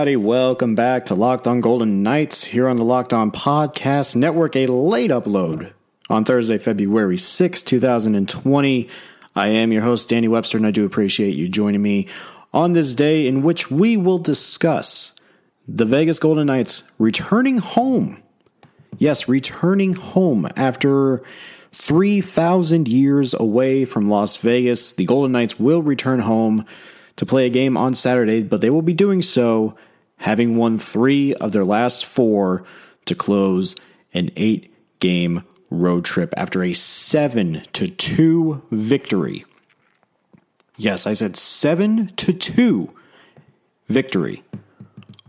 everybody. Welcome back to Locked On Golden Knights here on the Locked On Podcast Network. A late upload on Thursday, February 6, 2020. I am your host, Danny Webster, and I do appreciate you joining me on this day in which we will discuss the Vegas Golden Knights returning home. Yes, returning home after 3,000 years away from Las Vegas. The Golden Knights will return home to play a game on Saturday, but they will be doing so having won three of their last four to close an eight game road trip after a 7 to 2 victory. Yes, I said 7 to 2 victory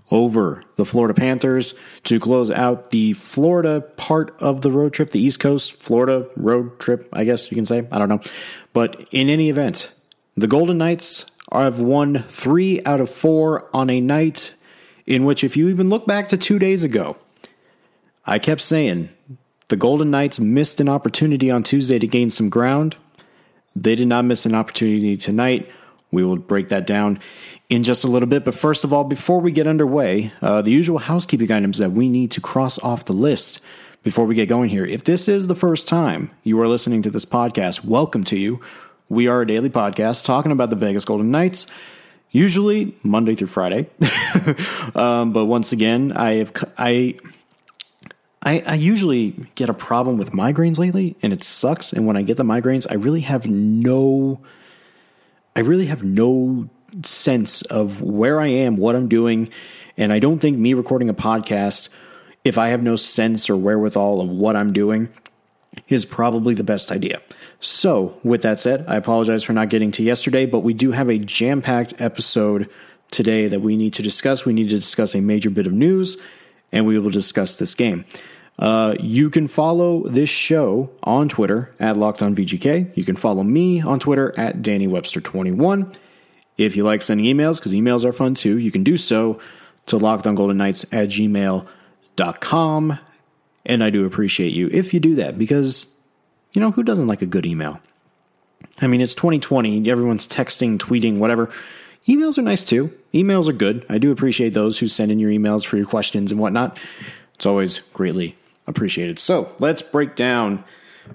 over the Florida Panthers to close out the Florida part of the road trip, the East Coast Florida road trip, I guess you can say. I don't know. But in any event, the Golden Knights have won three out of four on a night in which, if you even look back to two days ago, I kept saying the Golden Knights missed an opportunity on Tuesday to gain some ground. They did not miss an opportunity tonight. We will break that down in just a little bit. But first of all, before we get underway, uh, the usual housekeeping items that we need to cross off the list before we get going here. If this is the first time you are listening to this podcast, welcome to you. We are a daily podcast talking about the Vegas Golden Knights, usually Monday through Friday. um, but once again, I have I I, I usually get a problem with migraines lately, and it sucks. And when I get the migraines, I really have no, I really have no sense of where I am, what I'm doing, and I don't think me recording a podcast, if I have no sense or wherewithal of what I'm doing, is probably the best idea. So, with that said, I apologize for not getting to yesterday, but we do have a jam packed episode today that we need to discuss. We need to discuss a major bit of news, and we will discuss this game. Uh, you can follow this show on Twitter at Locked On VGK. You can follow me on Twitter at Danny Webster 21 If you like sending emails, because emails are fun too, you can do so to lockedongoldenKnights at gmail.com. And I do appreciate you if you do that because, you know, who doesn't like a good email? I mean, it's 2020, everyone's texting, tweeting, whatever. Emails are nice too. Emails are good. I do appreciate those who send in your emails for your questions and whatnot. It's always greatly appreciated. So let's break down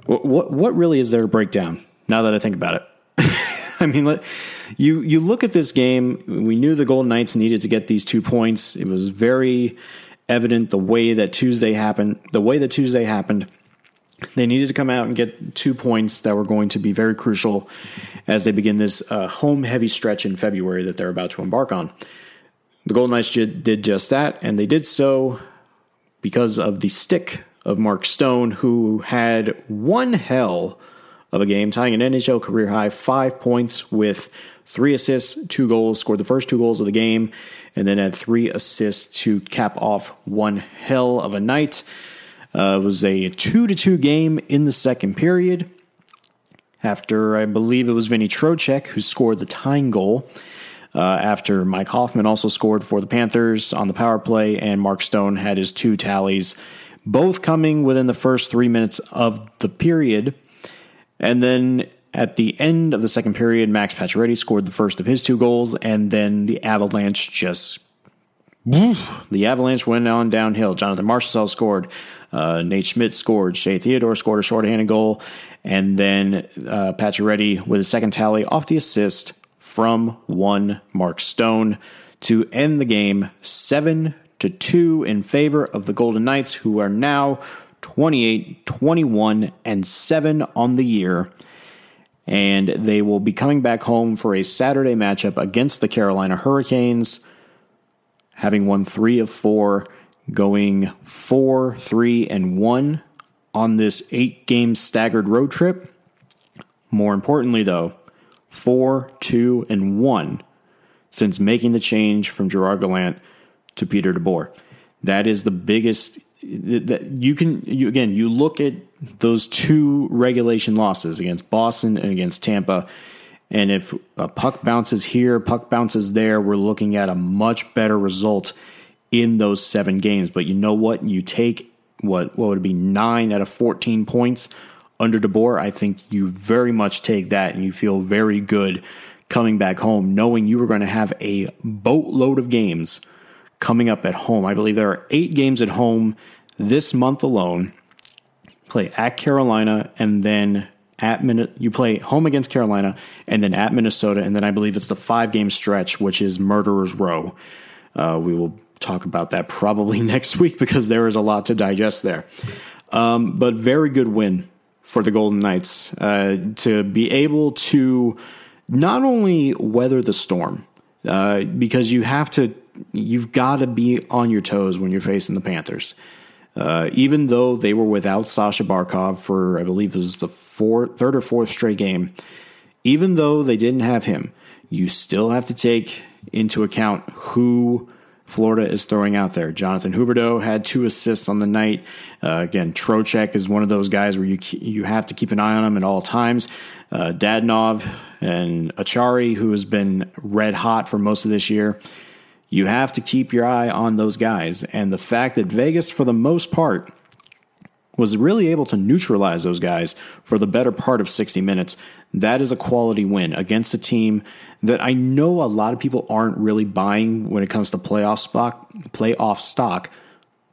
what what, what really is there to break down now that I think about it. I mean, let, you you look at this game. We knew the Golden Knights needed to get these two points. It was very evident the way that Tuesday happened. The way that Tuesday happened, they needed to come out and get two points that were going to be very crucial as they begin this uh, home heavy stretch in February that they're about to embark on. The Golden Knights did just that, and they did so because of the stick of Mark Stone, who had one hell of a game, tying an NHL career high five points with three assists, two goals, scored the first two goals of the game, and then had three assists to cap off one hell of a night. Uh, it was a two to two game in the second period. After I believe it was Vinny Trocheck who scored the tying goal. Uh, after Mike Hoffman also scored for the Panthers on the power play, and Mark Stone had his two tallies, both coming within the first three minutes of the period. And then at the end of the second period, Max Pacioretty scored the first of his two goals, and then the Avalanche just the Avalanche went on downhill. Jonathan Marchessault scored. Uh, Nate Schmidt scored. Shea Theodore scored a shorthanded goal. And then uh, Pacioretty with a second tally off the assist from one Mark Stone to end the game 7 to 2 in favor of the Golden Knights, who are now 28, 21, and 7 on the year. And they will be coming back home for a Saturday matchup against the Carolina Hurricanes having won three of four, going four, three, and one on this eight game staggered road trip. More importantly, though, four, two, and one since making the change from Gerard Gallant to Peter DeBoer. That is the biggest that you can you, again you look at those two regulation losses against Boston and against Tampa and if a puck bounces here, puck bounces there, we're looking at a much better result in those seven games. But you know what? You take what what would be nine out of fourteen points under DeBoer. I think you very much take that, and you feel very good coming back home, knowing you were going to have a boatload of games coming up at home. I believe there are eight games at home this month alone. Play at Carolina and then at Min- you play home against Carolina and then at Minnesota and then I believe it's the five game stretch which is Murderers Row. Uh, we will talk about that probably next week because there is a lot to digest there. Um, but very good win for the Golden Knights uh, to be able to not only weather the storm uh, because you have to you've got to be on your toes when you're facing the Panthers. Uh, even though they were without Sasha Barkov for, I believe it was the fourth, third or fourth straight game, even though they didn't have him, you still have to take into account who Florida is throwing out there. Jonathan Huberdeau had two assists on the night. Uh, again, Trocheck is one of those guys where you you have to keep an eye on him at all times. Uh, Dadonov and Acciari, who has been red hot for most of this year, you have to keep your eye on those guys. And the fact that Vegas, for the most part, was really able to neutralize those guys for the better part of 60 minutes. That is a quality win against a team that I know a lot of people aren't really buying when it comes to playoff stock, playoff stock.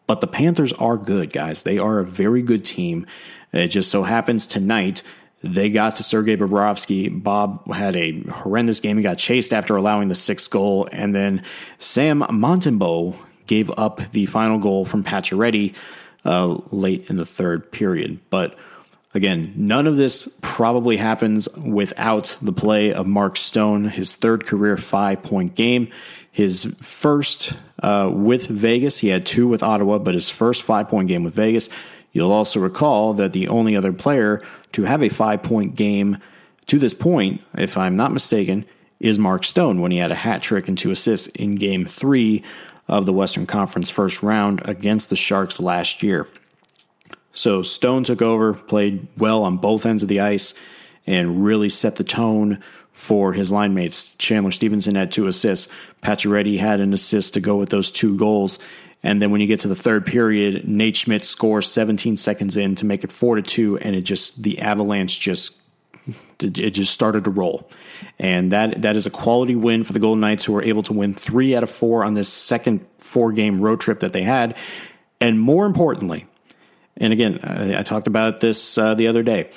But the Panthers are good, guys. They are a very good team. It just so happens tonight they got to Sergei Bobrovsky. Bob had a horrendous game. He got chased after allowing the sixth goal, and then Sam Montembeault gave up the final goal from Pacioretty uh, late in the third period. But again, none of this probably happens without the play of Mark Stone, his third career five point game. His first uh, with Vegas, he had two with Ottawa, but his first five point game with Vegas. You'll also recall that the only other player to have a five point game to this point, if I'm not mistaken, is Mark Stone when he had a hat trick and two assists in game three of the Western Conference first round against the Sharks last year. So Stone took over, played well on both ends of the ice, and really set the tone for his line mates. Chandler Stephenson had two assists. Pacioretty had an assist to go with those two goals. And then when you get to the third period, Nate Schmidt scores 17 seconds in to make it four to two, and it just the Avalanche just it just started to roll. And that that is a quality win for the Golden Knights, who were able to win three out of four on this second four game road trip that they had. And more importantly, and again, I, I talked about this uh, the other day.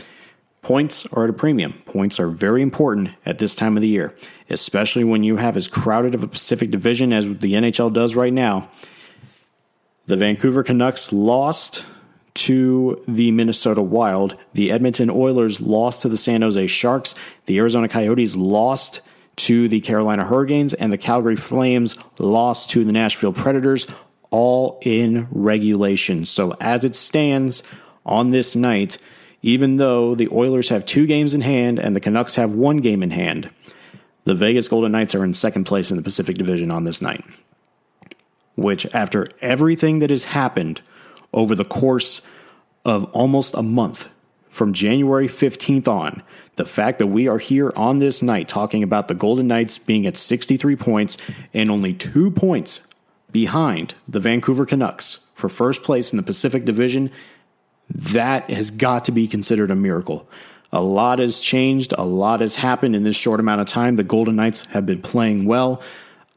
Points are at a premium. Points are very important at this time of the year, especially when you have as crowded of a Pacific Division as the NHL does right now. The Vancouver Canucks lost to the Minnesota Wild. The Edmonton Oilers lost to the San Jose Sharks. The Arizona Coyotes lost to the Carolina Hurricanes. And the Calgary Flames lost to the Nashville Predators, all in regulation. So, as it stands on this night, even though the Oilers have two games in hand and the Canucks have one game in hand, the Vegas Golden Knights are in second place in the Pacific Division on this night. Which, after everything that has happened over the course of almost a month from January 15th on, the fact that we are here on this night talking about the Golden Knights being at 63 points and only two points behind the Vancouver Canucks for first place in the Pacific Division, that has got to be considered a miracle. A lot has changed, a lot has happened in this short amount of time. The Golden Knights have been playing well.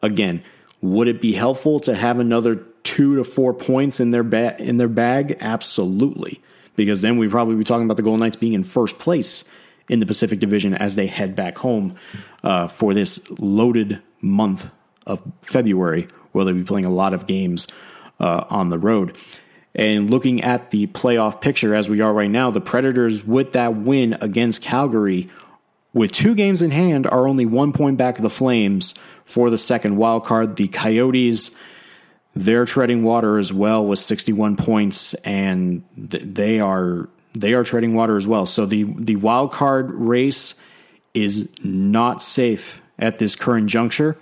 Again, would it be helpful to have another two to four points in their ba- in their bag? Absolutely, because then we'd probably be talking about the Golden Knights being in first place in the Pacific Division as they head back home uh, for this loaded month of February, where they'll be playing a lot of games uh, on the road. And looking at the playoff picture as we are right now, the Predators, with that win against Calgary, with two games in hand, are only one point back of the Flames for the second wild card. The Coyotes they're treading water as well with 61 points, and they are they are treading water as well. So the the wild card race is not safe at this current juncture,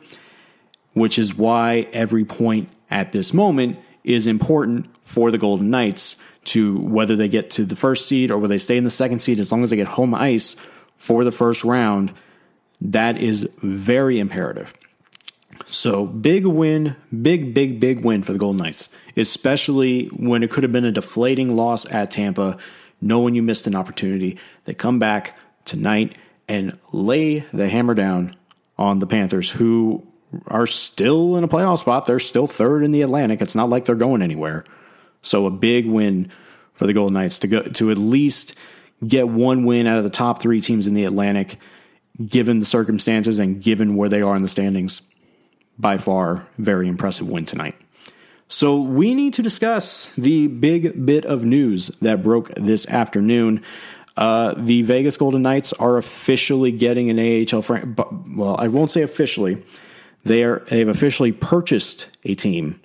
which is why every point at this moment is important for the Golden Knights to whether they get to the first seed or whether they stay in the second seed, as long as they get home ice for the first round, that is very imperative. So big win, big, big, big win for the Golden Knights, especially when it could have been a deflating loss at Tampa, knowing you missed an opportunity. They come back tonight and lay the hammer down on the Panthers, who are still in a playoff spot. They're still third in the Atlantic. It's not like they're going anywhere. So a big win for the Golden Knights to go to at least get one win out of the top three teams in the Atlantic, given the circumstances and given where they are in the standings. By far, very impressive win tonight. So we need to discuss the big bit of news that broke this afternoon. Uh, the Vegas Golden Knights are officially getting an AHL. Fran- well, I won't say officially. They are they've officially purchased a team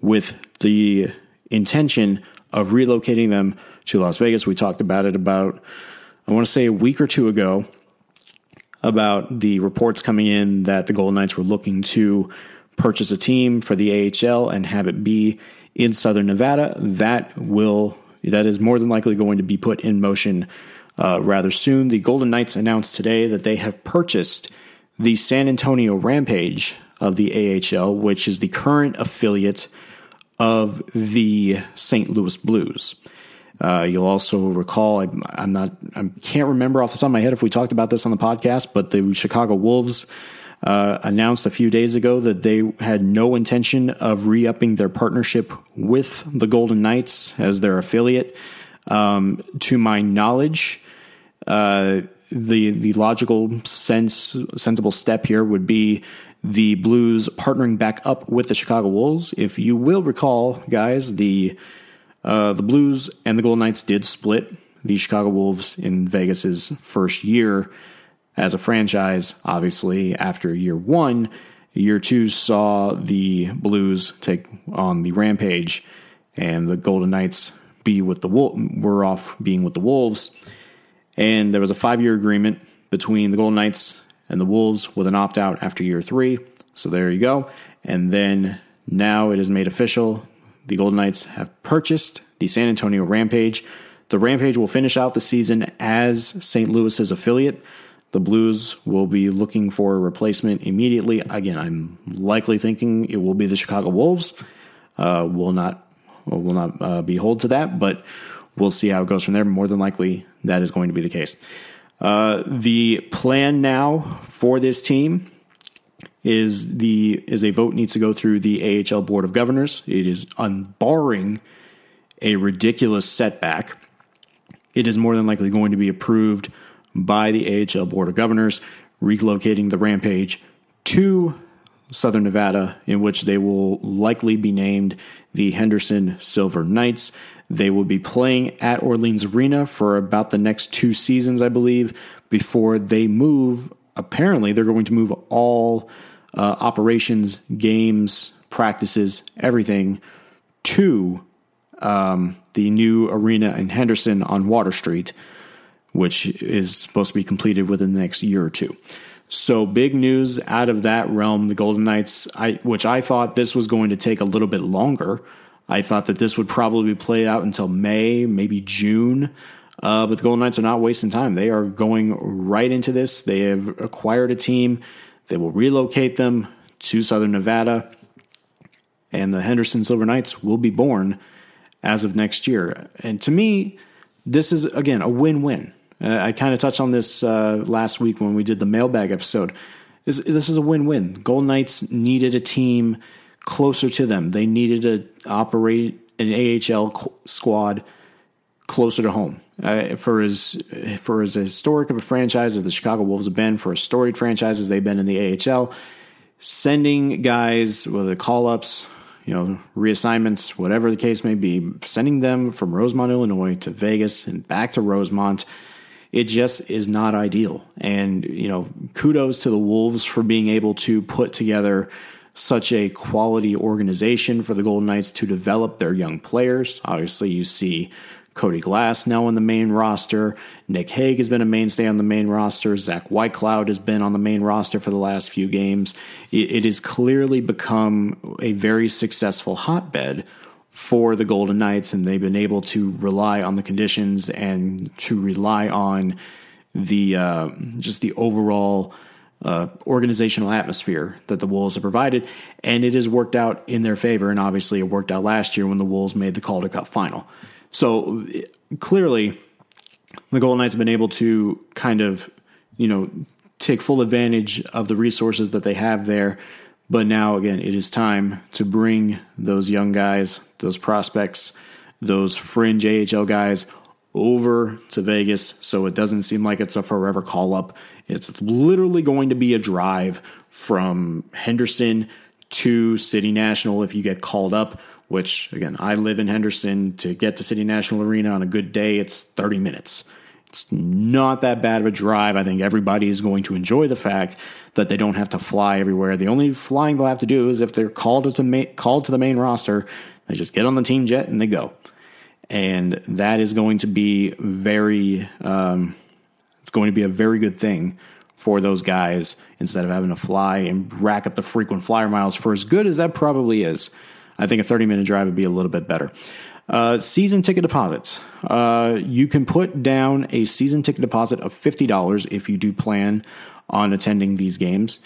with the intention of relocating them to Las Vegas. We talked about it about I want to say a week or two ago about the reports coming in that the Golden Knights were looking to purchase a team for the AHL and have it be in Southern Nevada. That will that is more than likely going to be put in motion uh, rather soon. The Golden Knights announced today that they have purchased the San Antonio Rampage of the AHL, which is the current affiliate of the St. Louis Blues. Uh, you'll also recall, I, am not, I can't remember off the top of my head if we talked about this on the podcast, but the Chicago Wolves uh, announced a few days ago that they had no intention of re upping their partnership with the Golden Knights as their affiliate. Um, to my knowledge, uh, the the logical sense sensible step here would be the Blues partnering back up with the Chicago Wolves. If you will recall, guys, the uh, the Blues and the Golden Knights did split the Chicago Wolves in Vegas's first year as a franchise. Obviously, after year one, year two saw the Blues take on the Rampage, and the Golden Knights be with the Wolf were off being with the Wolves. And there was a five year agreement between the Golden Knights and the Wolves with an opt out after year three. So there you go. And then now it is made official. The Golden Knights have purchased the San Antonio Rampage. The Rampage will finish out the season as St. Louis's affiliate. The Blues will be looking for a replacement immediately. Again, I'm likely thinking it will be the Chicago Wolves. Uh, will not will not uh, be hold to that, but we'll see how it goes from there. More than likely, that is going to be the case. Uh, the plan now for this team is the is a vote needs to go through the AHL Board of Governors. It is unbarring a ridiculous setback. It is more than likely going to be approved by the AHL Board of Governors, relocating the Rampage to Southern Nevada, in which they will likely be named the Henderson Silver Knights. They will be playing at Orleans Arena for about the next two seasons, I believe, before they move. Apparently, they're going to move all uh, operations, games, practices, everything to um, the new arena in Henderson on Water Street, which is supposed to be completed within the next year or two. So big news out of that realm. The Golden Knights, I, which I thought this was going to take a little bit longer. I thought that this would probably be play out until May, maybe June. Uh, but the Golden Knights are not wasting time. They are going right into this. They have acquired a team. They will relocate them to Southern Nevada. And the Henderson Silver Knights will be born as of next year. And to me, this is, again, a win win. Uh, I kind of touched on this uh, last week when we did the mailbag episode. This, this is a win win. Golden Knights needed a team closer to them. They needed to operate an AHL squad closer to home. Uh, for as for as historic of a franchise as the Chicago Wolves have been, for as storied franchise as they've been in the AHL, sending guys, whether call ups, you know, reassignments, whatever the case may be, sending them from Rosemont, Illinois to Vegas and back to Rosemont, it just is not ideal. And, you know, kudos to the Wolves for being able to put together such a quality organization for the Golden Knights to develop their young players. Obviously, you see Cody Glass now on the main roster. Nick Hague has been a mainstay on the main roster. Zach Whitecloud has been on the main roster for the last few games. It, it has clearly become a very successful hotbed for the Golden Knights, and they've been able to rely on the conditions and to rely on the uh, just the overall uh, organizational atmosphere that the Wolves have provided, and it has worked out in their favor. And obviously, it worked out last year when the Wolves made the Calder Cup final. So clearly, the Golden Knights have been able to kind of, you know, take full advantage of the resources that they have there. But now, again, it is time to bring those young guys, those prospects, those fringe AHL guys over to Vegas so it doesn't seem like it's a forever call up. It's literally going to be a drive from Henderson to City National if you get called up, which again, I live in Henderson. To get to City National Arena on a good day, it's 30 minutes. It's not that bad of a drive. I think everybody is going to enjoy the fact that they don't have to fly everywhere. The only flying they'll have to do is if they're called to, ma- called to the main roster, they just get on the team jet and they go. And that is going to be very, um, it's going to be a very good thing for those guys instead of having to fly and rack up the frequent flyer miles for as good as that probably is. I think a 30 minute drive would be a little bit better. Uh, season ticket deposits. Uh, you can put down a season ticket deposit of $50 if you do plan on attending these games.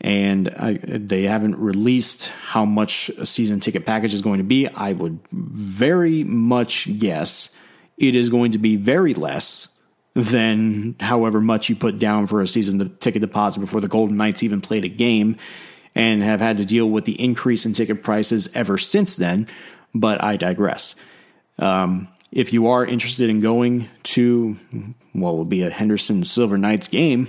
And I, they haven't released how much a season ticket package is going to be. I would very much guess it is going to be very less than however much you put down for a season ticket deposit before the Golden Knights even played a game and have had to deal with the increase in ticket prices ever since then but I digress. Um, if you are interested in going to what will be a Henderson Silver Knights game,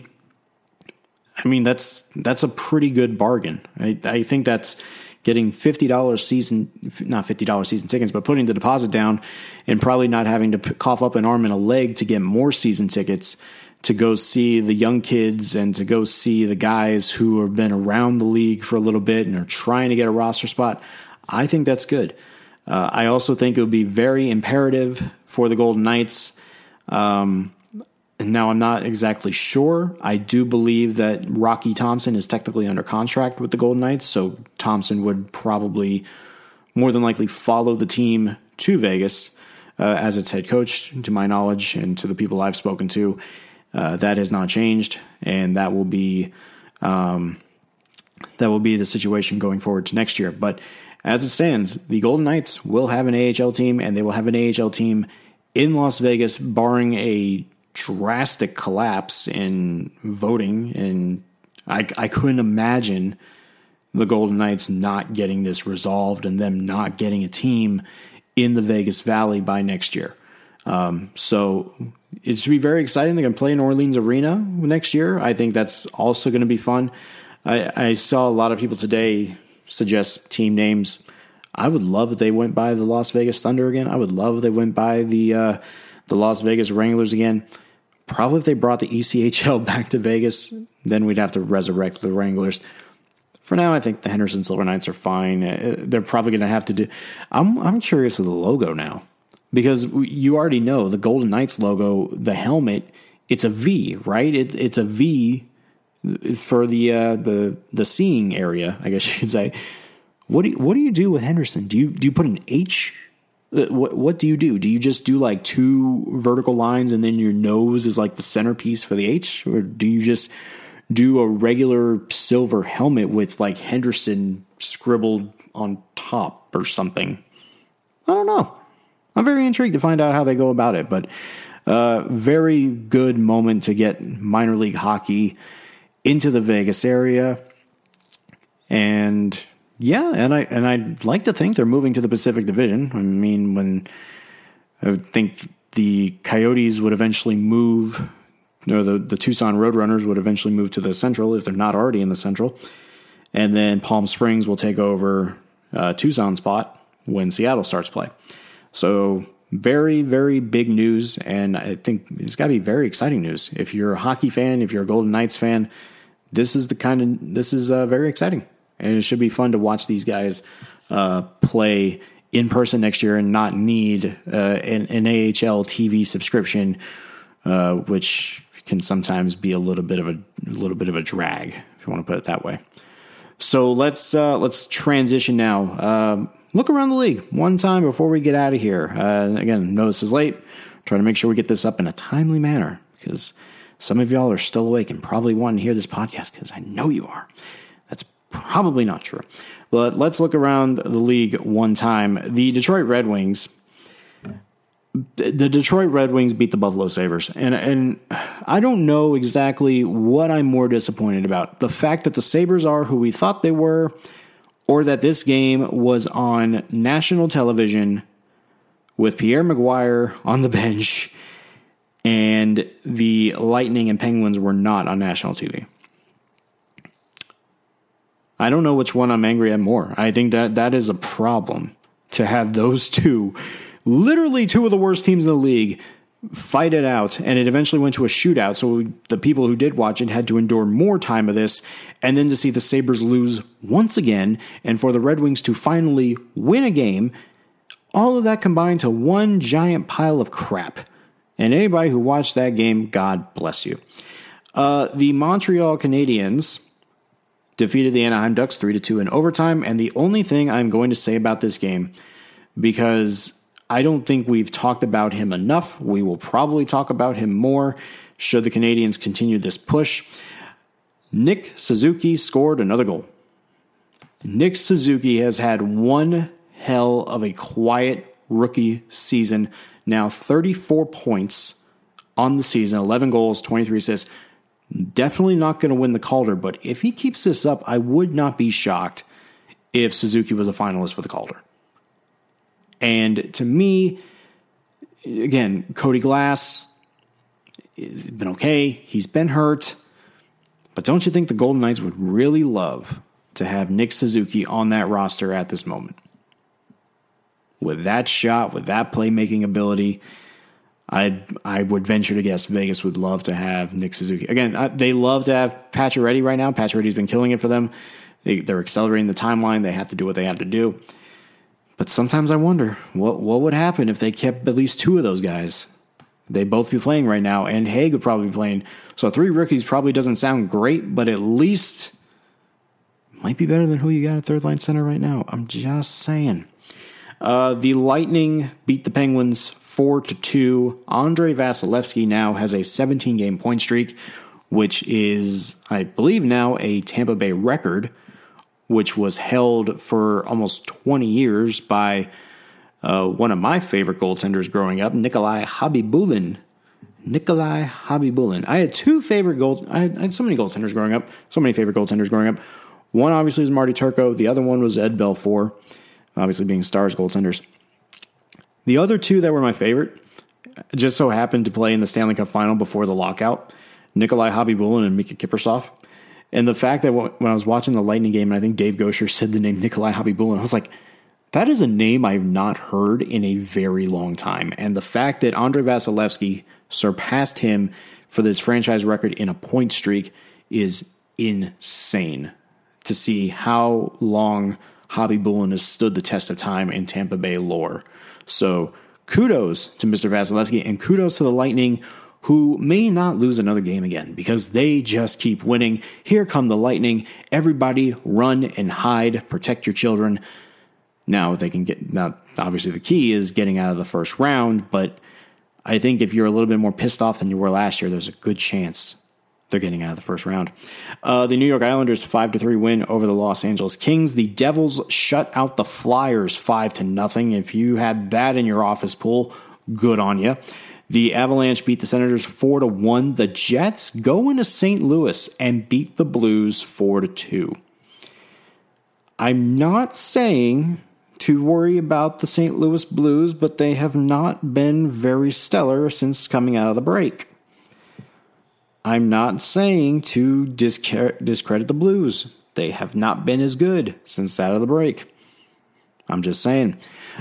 I mean that's that's a pretty good bargain. I, I think that's getting fifty dollars season, not fifty dollars season tickets, but putting the deposit down and probably not having to cough up an arm and a leg to get more season tickets to go see the young kids and to go see the guys who have been around the league for a little bit and are trying to get a roster spot. I think that's good. Uh, I also think it would be very imperative for the Golden Knights. Um, now, I'm not exactly sure. I do believe that Rocky Thompson is technically under contract with the Golden Knights, so Thompson would probably more than likely follow the team to Vegas uh, as its head coach, to my knowledge, and to the people I've spoken to. Uh, that has not changed, and that will be um, that will be the situation going forward to next year. But as it stands, the Golden Knights will have an AHL team, and they will have an AHL team in Las Vegas, barring a drastic collapse in voting. And I, I couldn't imagine the Golden Knights not getting this resolved and them not getting a team in the Vegas Valley by next year. Um, so it should be very exciting. Going to play in Orleans Arena next year. I think that's also going to be fun. I, I saw a lot of people today suggest team names. I would love if they went by the Las Vegas Thunder again. I would love if they went by the uh, the Las Vegas Wranglers again. Probably if they brought the ECHL back to Vegas, then we'd have to resurrect the Wranglers. For now, I think the Henderson Silver Knights are fine. Uh, they're probably going to have to do. I'm I'm curious of the logo now because you already know the Golden Knights logo, the helmet. It's a V, right? It, it's a V for the uh, the the seeing area, I guess you could say. What do you, what do you do with Henderson? Do you do you put an H? Uh, what what do you do? Do you just do like two vertical lines and then your nose is like the centerpiece for the H, or do you just do a regular silver helmet with like Henderson scribbled on top or something? I don't know. I'm very intrigued to find out how they go about it, but uh, very good moment to get minor league hockey into the Vegas area. And yeah, and I and I'd like to think they're moving to the Pacific Division. I mean, when I think the Coyotes would eventually move, or the, the Tucson Roadrunners would eventually move to the Central if they're not already in the Central. And then Palm Springs will take over uh, Tucson spot when Seattle starts play. So very, very big news, and I think it's got to be very exciting news. If you're a hockey fan, if you're a Golden Knights fan, this is the kind of this is uh, very exciting, and it should be fun to watch these guys uh, play in person next year and not need uh, an, an, AHL TV subscription, uh, which can sometimes be a little bit of a, a, little bit of a drag, if you want to put it that way. So let's uh, let's transition now. Um, look around the league one time before we get out of here. Uh, again, notice is late. Try to make sure we get this up in a timely manner because some of y'all are still awake and probably want to hear this podcast because I know you are. That's probably not true. But let's look around the league one time. The Detroit Red Wings the Detroit Red Wings beat the Buffalo Sabres. And and I don't know exactly what I'm more disappointed about. The fact that the Sabres are who we thought they were, or that this game was on national television with Pierre McGuire on the bench and the Lightning and Penguins were not on national TV. I don't know which one I'm angry at more. I think that that is a problem to have those two literally two of the worst teams in the league fight it out and it eventually went to a shootout so the people who did watch it had to endure more time of this and then to see the sabres lose once again and for the red wings to finally win a game all of that combined to one giant pile of crap. And anybody who watched that game god bless you. Uh, the montreal canadiens defeated the anaheim ducks 3 to 2 in overtime and the only thing i'm going to say about this game because I don't think we've talked about him enough. We will probably talk about him more should the Canadiens continue this push. Nick Suzuki scored another goal. Nick Suzuki has had one hell of a quiet rookie season. Now 34 points on the season, 11 goals, 23 assists. Definitely not going to win the Calder, but if he keeps this up, I would not be shocked if Suzuki was a finalist for the Calder. And to me, again, Cody Glass has been okay. He's been hurt. But don't you think the Golden Knights would really love to have Nick Suzuki on that roster at this moment? With that shot, with that playmaking ability, I I would venture to guess Vegas would love to have Nick Suzuki. Again, they love to have Pacioretty right now. Pacioretty's been killing it for them. They, they're accelerating the timeline. They have to do what they have to do. But sometimes I wonder what what would happen if they kept at least two of those guys. They both be playing right now, and Hague would probably be playing. So three rookies probably doesn't sound great, but at least might be better than who you got at third line center right now. I'm just saying. Uh, the Lightning beat the Penguins four to two. Andrei Vasilevskiy now has a 17 game point streak, which is, I believe, now a Tampa Bay record which was held for almost 20 years by uh, one of my favorite goaltenders growing up, Nikolai Khabibulin. Nikolai Khabibulin. I had two favorite goals. I had so many goaltenders growing up. So many favorite goaltenders growing up. One obviously was Marty Turco. The other one was Ed Belfour, obviously being Stars goaltenders. The other two that were my favorite just so happened to play in the Stanley Cup final before the lockout. Nikolai Khabibulin and Mika Kiprusoff. And the fact that when I was watching the Lightning game, and I think Dave Goucher said the name Nikolai Khabibulin, I was like, that is a name I've not heard in a very long time. And the fact that Andrei Vasilevskiy surpassed him for this franchise record in a point streak is insane to see how long Khabibulin has stood the test of time in Tampa Bay lore. So kudos to Mr. Vasilevskiy and kudos to the Lightning who may not lose another game again because they just keep winning. Here come the Lightning. Everybody run and hide, protect your children. Now they can get now obviously the key is getting out of the first round, but I think if you're a little bit more pissed off than you were last year, there's a good chance they're getting out of the first round. Uh, the New York Islanders five to three win over the Los Angeles Kings. The Devils shut out the Flyers five to nothing. If you had that in your office pool, good on you. The Avalanche beat the Senators 4 to 1. The Jets go into St. Louis and beat the Blues 4 to 2. I'm not saying to worry about the St. Louis Blues, but they have not been very stellar since coming out of the break. I'm not saying to discredit the Blues. They have not been as good since out of the break. I'm just saying.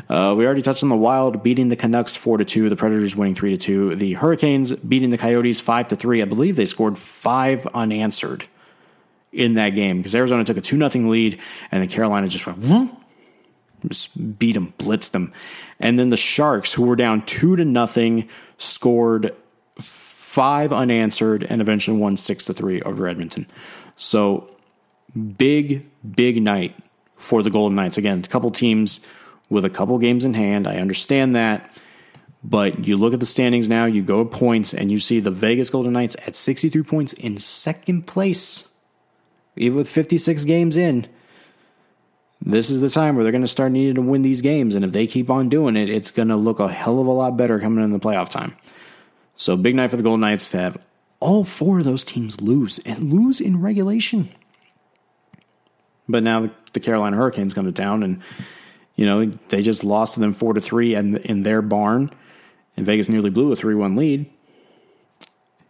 Uh, we already touched on the Wild beating the Canucks four to two, the Predators winning three to two, the Hurricanes beating the Coyotes five to three. I believe they scored five unanswered in that game because Arizona took a two nothing lead, and then Carolina just went just beat them, blitzed them, and then the Sharks, who were down two to nothing, scored five unanswered and eventually won six to three over Edmonton. So big, big night for the Golden Knights. Again, a couple teams with a couple games in hand. I understand that. But you look at the standings now, you go to points, and you see the Vegas Golden Knights at 63 points in second place, even with 56 games in. this is the time where they're going to start needing to win these games. And if they keep on doing it, it's going to look a hell of a lot better coming in the playoff time. So, big night for the Golden Knights to have all four of those teams lose and lose in regulation. But now the Carolina Hurricanes come to town and, you know, they just lost to them 4 to 3 and in their barn. And Vegas nearly blew a 3 1 lead.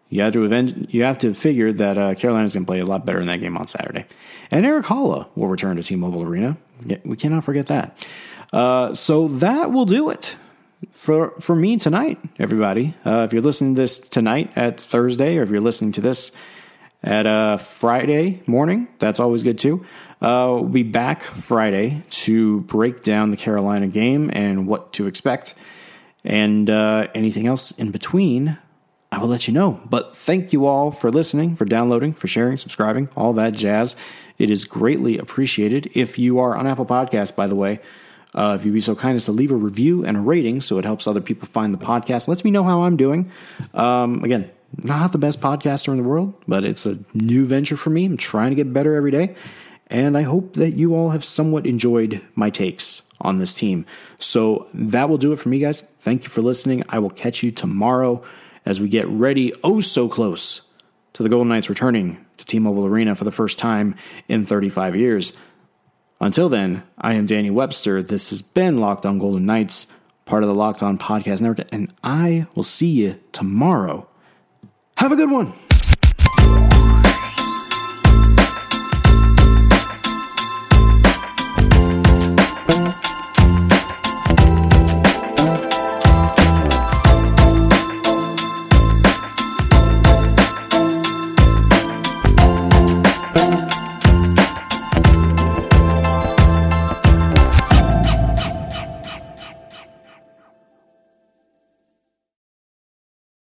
You have to event, you have to figure that uh, Carolina's going to play a lot better in that game on Saturday. And Erik Haula will return to T-Mobile Arena. We cannot forget that. Uh, so that will do it for for me tonight, everybody. Uh, if you're listening to this tonight at Thursday, or if you're listening to this at uh, Friday morning, that's always good too. Uh, we'll be back Friday to break down the Carolina game and what to expect, and uh, anything else in between. I will let you know. But thank you all for listening, for downloading, for sharing, subscribing, all that jazz. It is greatly appreciated. If you are on Apple Podcasts, by the way, uh, if you'd be so kind as to leave a review and a rating so it helps other people find the podcast, lets me know how I'm doing. Um, again, not the best podcaster in the world, but it's a new venture for me. I'm trying to get better every day. And I hope that you all have somewhat enjoyed my takes on this team. So that will do it for me, guys. Thank you for listening. I will catch you tomorrow as we get ready, oh so close, to the Golden Knights returning to T Mobile Arena for the first time in 35 years. Until then, I am Danny Webster. This has been Locked On Golden Knights, part of the Locked On Podcast Network, and I will see you tomorrow. Have a good one.